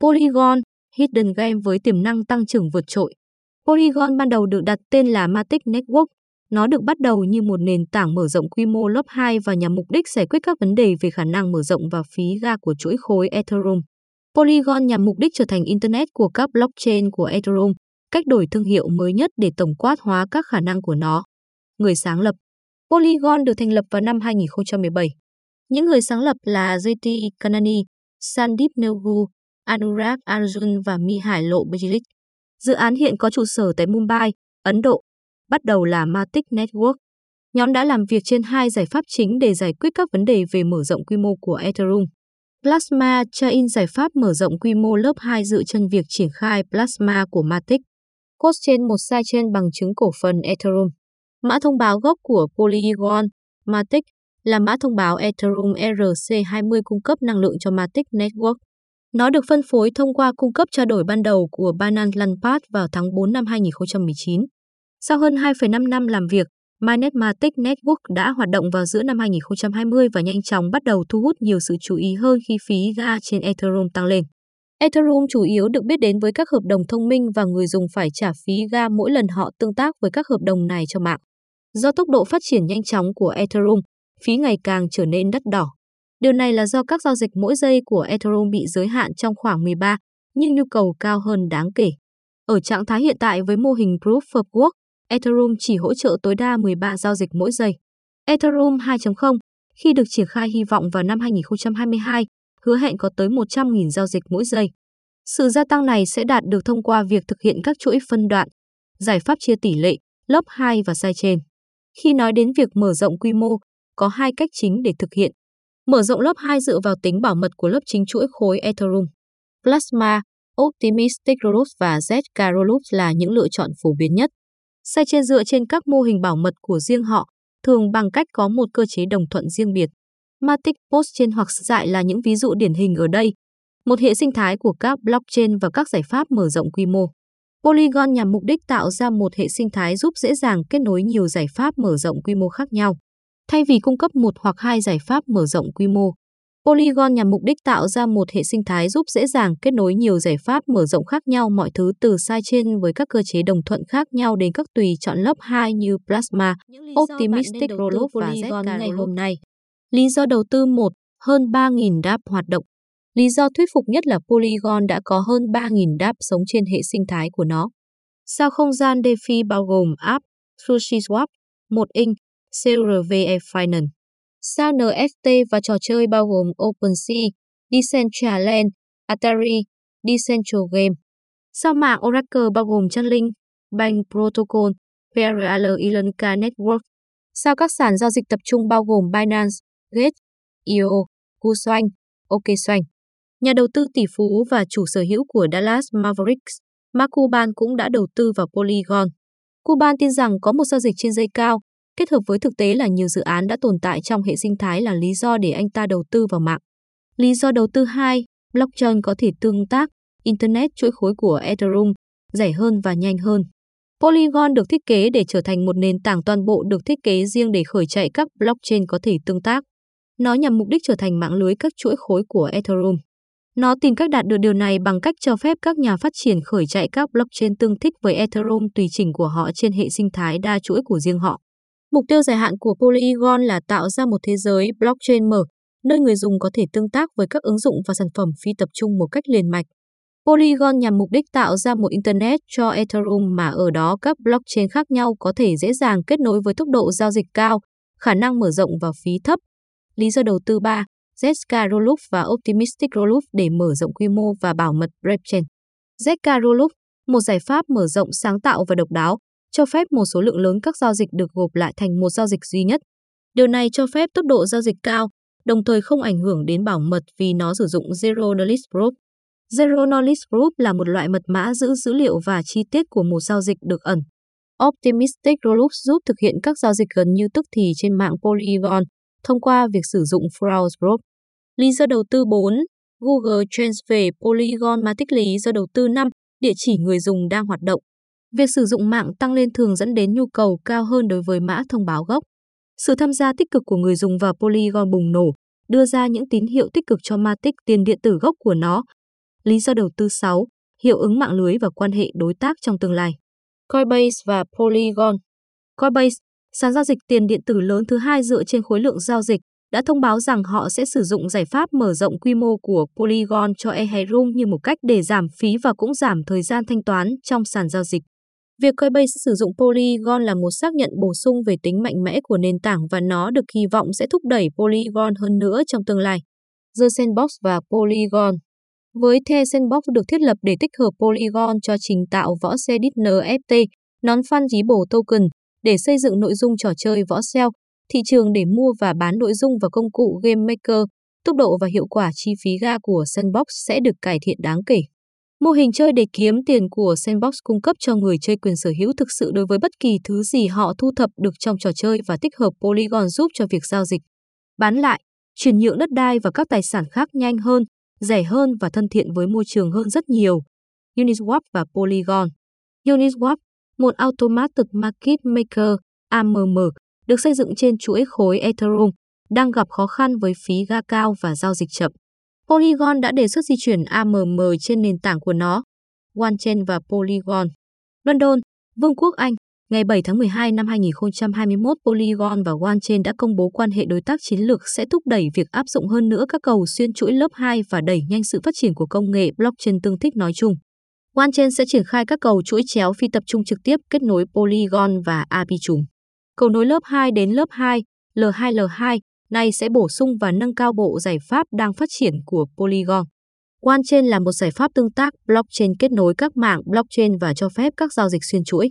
Polygon, Hidden Game với tiềm năng tăng trưởng vượt trội. Polygon ban đầu được đặt tên là Matic Network. Nó được bắt đầu như một nền tảng mở rộng quy mô lớp 2 và nhằm mục đích giải quyết các vấn đề về khả năng mở rộng và phí ga của chuỗi khối Ethereum. Polygon nhằm mục đích trở thành Internet của các blockchain của Ethereum, cách đổi thương hiệu mới nhất để tổng quát hóa các khả năng của nó. Người sáng lập Polygon được thành lập vào năm 2017. Những người sáng lập là JT Kanani, Sandeep Neugu, Anurag Arjun và Mihai Lobejic. Dự án hiện có trụ sở tại Mumbai, Ấn Độ. Bắt đầu là Matic Network. Nhóm đã làm việc trên hai giải pháp chính để giải quyết các vấn đề về mở rộng quy mô của Ethereum. Plasma Chain giải pháp mở rộng quy mô lớp 2 dựa trên việc triển khai Plasma của Matic. Cốt trên một sai trên bằng chứng cổ phần Ethereum. Mã thông báo gốc của Polygon, Matic là mã thông báo Ethereum ERC20 cung cấp năng lượng cho Matic Network. Nó được phân phối thông qua cung cấp trao đổi ban đầu của Binance Launchpad vào tháng 4 năm 2019. Sau hơn 2,5 năm làm việc, MyNetmatic Network đã hoạt động vào giữa năm 2020 và nhanh chóng bắt đầu thu hút nhiều sự chú ý hơn khi phí ga trên Ethereum tăng lên. Ethereum chủ yếu được biết đến với các hợp đồng thông minh và người dùng phải trả phí ga mỗi lần họ tương tác với các hợp đồng này cho mạng. Do tốc độ phát triển nhanh chóng của Ethereum, phí ngày càng trở nên đắt đỏ. Điều này là do các giao dịch mỗi giây của Ethereum bị giới hạn trong khoảng 13, nhưng nhu cầu cao hơn đáng kể. Ở trạng thái hiện tại với mô hình Proof of Work, Ethereum chỉ hỗ trợ tối đa 13 giao dịch mỗi giây. Ethereum 2.0, khi được triển khai hy vọng vào năm 2022, hứa hẹn có tới 100.000 giao dịch mỗi giây. Sự gia tăng này sẽ đạt được thông qua việc thực hiện các chuỗi phân đoạn, giải pháp chia tỷ lệ, lớp 2 và sidechain. Khi nói đến việc mở rộng quy mô, có hai cách chính để thực hiện. Mở rộng lớp 2 dựa vào tính bảo mật của lớp chính chuỗi khối Ethereum. Plasma, Optimistic Rollup và ZK Rollup là những lựa chọn phổ biến nhất. Sidechain dựa trên các mô hình bảo mật của riêng họ, thường bằng cách có một cơ chế đồng thuận riêng biệt. Matic Postchain hoặc dại là những ví dụ điển hình ở đây. Một hệ sinh thái của các blockchain và các giải pháp mở rộng quy mô. Polygon nhằm mục đích tạo ra một hệ sinh thái giúp dễ dàng kết nối nhiều giải pháp mở rộng quy mô khác nhau. Thay vì cung cấp một hoặc hai giải pháp mở rộng quy mô, Polygon nhằm mục đích tạo ra một hệ sinh thái giúp dễ dàng kết nối nhiều giải pháp mở rộng khác nhau mọi thứ từ sidechain với các cơ chế đồng thuận khác nhau đến các tùy chọn lớp 2 như Plasma, Optimistic Rollup và ZK ngày hôm nay. Lý do đầu tư 1. Hơn 3.000 DApp hoạt động. Lý do thuyết phục nhất là Polygon đã có hơn 3.000 DApp sống trên hệ sinh thái của nó. Sao không gian DeFi bao gồm app, SushiSwap, 1inch, CRVE Finance. Sao NFT và trò chơi bao gồm OpenSea, Decentraland, Atari, Decentral Game. Sao mạng Oracle bao gồm Chainlink, Bank Protocol, PRL Ilanka Network. Sao các sàn giao dịch tập trung bao gồm Binance, Gate, IO, KuCoin, OKXoin. Nhà đầu tư tỷ phú và chủ sở hữu của Dallas Mavericks, Mark Cuban cũng đã đầu tư vào Polygon. Cuban tin rằng có một giao dịch trên dây cao, kết hợp với thực tế là nhiều dự án đã tồn tại trong hệ sinh thái là lý do để anh ta đầu tư vào mạng. Lý do đầu tư 2, blockchain có thể tương tác, Internet chuỗi khối của Ethereum, rẻ hơn và nhanh hơn. Polygon được thiết kế để trở thành một nền tảng toàn bộ được thiết kế riêng để khởi chạy các blockchain có thể tương tác. Nó nhằm mục đích trở thành mạng lưới các chuỗi khối của Ethereum. Nó tìm cách đạt được điều này bằng cách cho phép các nhà phát triển khởi chạy các blockchain tương thích với Ethereum tùy chỉnh của họ trên hệ sinh thái đa chuỗi của riêng họ. Mục tiêu dài hạn của Polygon là tạo ra một thế giới blockchain mở, nơi người dùng có thể tương tác với các ứng dụng và sản phẩm phi tập trung một cách liền mạch. Polygon nhằm mục đích tạo ra một Internet cho Ethereum mà ở đó các blockchain khác nhau có thể dễ dàng kết nối với tốc độ giao dịch cao, khả năng mở rộng và phí thấp. Lý do đầu tư 3, ZK Rollup và Optimistic Rollup để mở rộng quy mô và bảo mật blockchain. ZK Rollup, một giải pháp mở rộng sáng tạo và độc đáo, cho phép một số lượng lớn các giao dịch được gộp lại thành một giao dịch duy nhất. Điều này cho phép tốc độ giao dịch cao, đồng thời không ảnh hưởng đến bảo mật vì nó sử dụng Zero Knowledge Proof. Zero Knowledge Proof là một loại mật mã giữ dữ liệu và chi tiết của một giao dịch được ẩn. Optimistic Rollup giúp thực hiện các giao dịch gần như tức thì trên mạng Polygon thông qua việc sử dụng fraud Proof. Lý do đầu tư 4. Google Transfer Polygon Matic lý do đầu tư 5. Địa chỉ người dùng đang hoạt động. Việc sử dụng mạng tăng lên thường dẫn đến nhu cầu cao hơn đối với mã thông báo gốc. Sự tham gia tích cực của người dùng vào Polygon bùng nổ, đưa ra những tín hiệu tích cực cho Matic tiền điện tử gốc của nó. Lý do đầu tư 6. Hiệu ứng mạng lưới và quan hệ đối tác trong tương lai. Coinbase và Polygon Coinbase, sàn giao dịch tiền điện tử lớn thứ hai dựa trên khối lượng giao dịch, đã thông báo rằng họ sẽ sử dụng giải pháp mở rộng quy mô của Polygon cho Ethereum như một cách để giảm phí và cũng giảm thời gian thanh toán trong sàn giao dịch. Việc Coinbase sử dụng Polygon là một xác nhận bổ sung về tính mạnh mẽ của nền tảng và nó được kỳ vọng sẽ thúc đẩy Polygon hơn nữa trong tương lai. The Sandbox và Polygon Với The Sandbox được thiết lập để tích hợp Polygon cho trình tạo võ xe NFT, Non-Fungible Token, để xây dựng nội dung trò chơi võ xeo, thị trường để mua và bán nội dung và công cụ Game Maker, tốc độ và hiệu quả chi phí ga của Sandbox sẽ được cải thiện đáng kể. Mô hình chơi để kiếm tiền của Sandbox cung cấp cho người chơi quyền sở hữu thực sự đối với bất kỳ thứ gì họ thu thập được trong trò chơi và tích hợp Polygon giúp cho việc giao dịch. Bán lại, chuyển nhượng đất đai và các tài sản khác nhanh hơn, rẻ hơn và thân thiện với môi trường hơn rất nhiều. Uniswap và Polygon Uniswap, một Automated Market Maker, AMM, được xây dựng trên chuỗi khối Ethereum, đang gặp khó khăn với phí ga cao và giao dịch chậm. Polygon đã đề xuất di chuyển AMM trên nền tảng của nó, OneChain và Polygon. London, Vương quốc Anh, ngày 7 tháng 12 năm 2021, Polygon và OneChain đã công bố quan hệ đối tác chiến lược sẽ thúc đẩy việc áp dụng hơn nữa các cầu xuyên chuỗi lớp 2 và đẩy nhanh sự phát triển của công nghệ blockchain tương thích nói chung. OneChain sẽ triển khai các cầu chuỗi chéo phi tập trung trực tiếp kết nối Polygon và Arbitrum. Cầu nối lớp 2 đến lớp 2, L2L2 nay sẽ bổ sung và nâng cao bộ giải pháp đang phát triển của Polygon. OneChain là một giải pháp tương tác blockchain kết nối các mạng blockchain và cho phép các giao dịch xuyên chuỗi.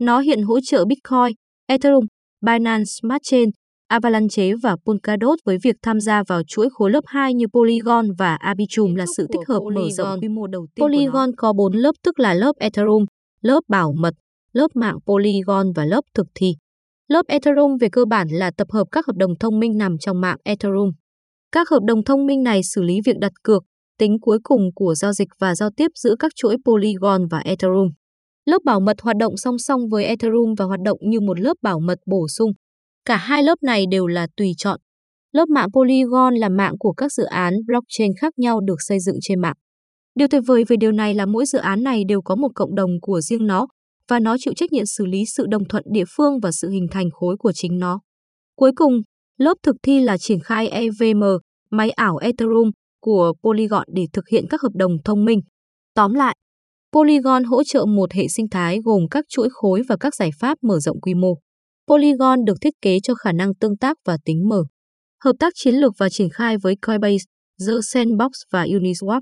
Nó hiện hỗ trợ Bitcoin, Ethereum, Binance Smart Chain, Avalanche và Polkadot với việc tham gia vào chuỗi khối lớp 2 như Polygon và Arbitrum là sự tích hợp mở rộng quy mô đầu tiên Polygon có 4 lớp tức là lớp Ethereum, lớp bảo mật, lớp mạng Polygon và lớp thực thi. Lớp Ethereum về cơ bản là tập hợp các hợp đồng thông minh nằm trong mạng Ethereum. Các hợp đồng thông minh này xử lý việc đặt cược, tính cuối cùng của giao dịch và giao tiếp giữa các chuỗi Polygon và Ethereum. Lớp bảo mật hoạt động song song với Ethereum và hoạt động như một lớp bảo mật bổ sung. Cả hai lớp này đều là tùy chọn. Lớp mạng Polygon là mạng của các dự án blockchain khác nhau được xây dựng trên mạng. Điều tuyệt vời về điều này là mỗi dự án này đều có một cộng đồng của riêng nó và nó chịu trách nhiệm xử lý sự đồng thuận địa phương và sự hình thành khối của chính nó. Cuối cùng, lớp thực thi là triển khai EVM, máy ảo Ethereum của Polygon để thực hiện các hợp đồng thông minh. Tóm lại, Polygon hỗ trợ một hệ sinh thái gồm các chuỗi khối và các giải pháp mở rộng quy mô. Polygon được thiết kế cho khả năng tương tác và tính mở. Hợp tác chiến lược và triển khai với Coinbase, The Sandbox và Uniswap.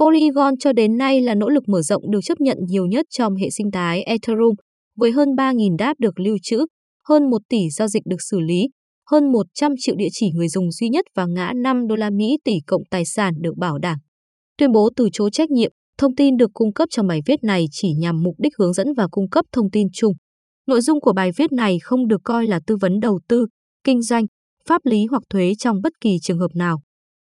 Polygon cho đến nay là nỗ lực mở rộng được chấp nhận nhiều nhất trong hệ sinh thái Ethereum, với hơn 3.000 đáp được lưu trữ, hơn 1 tỷ giao dịch được xử lý, hơn 100 triệu địa chỉ người dùng duy nhất và ngã 5 đô la Mỹ tỷ cộng tài sản được bảo đảm. Tuyên bố từ chối trách nhiệm, thông tin được cung cấp trong bài viết này chỉ nhằm mục đích hướng dẫn và cung cấp thông tin chung. Nội dung của bài viết này không được coi là tư vấn đầu tư, kinh doanh, pháp lý hoặc thuế trong bất kỳ trường hợp nào.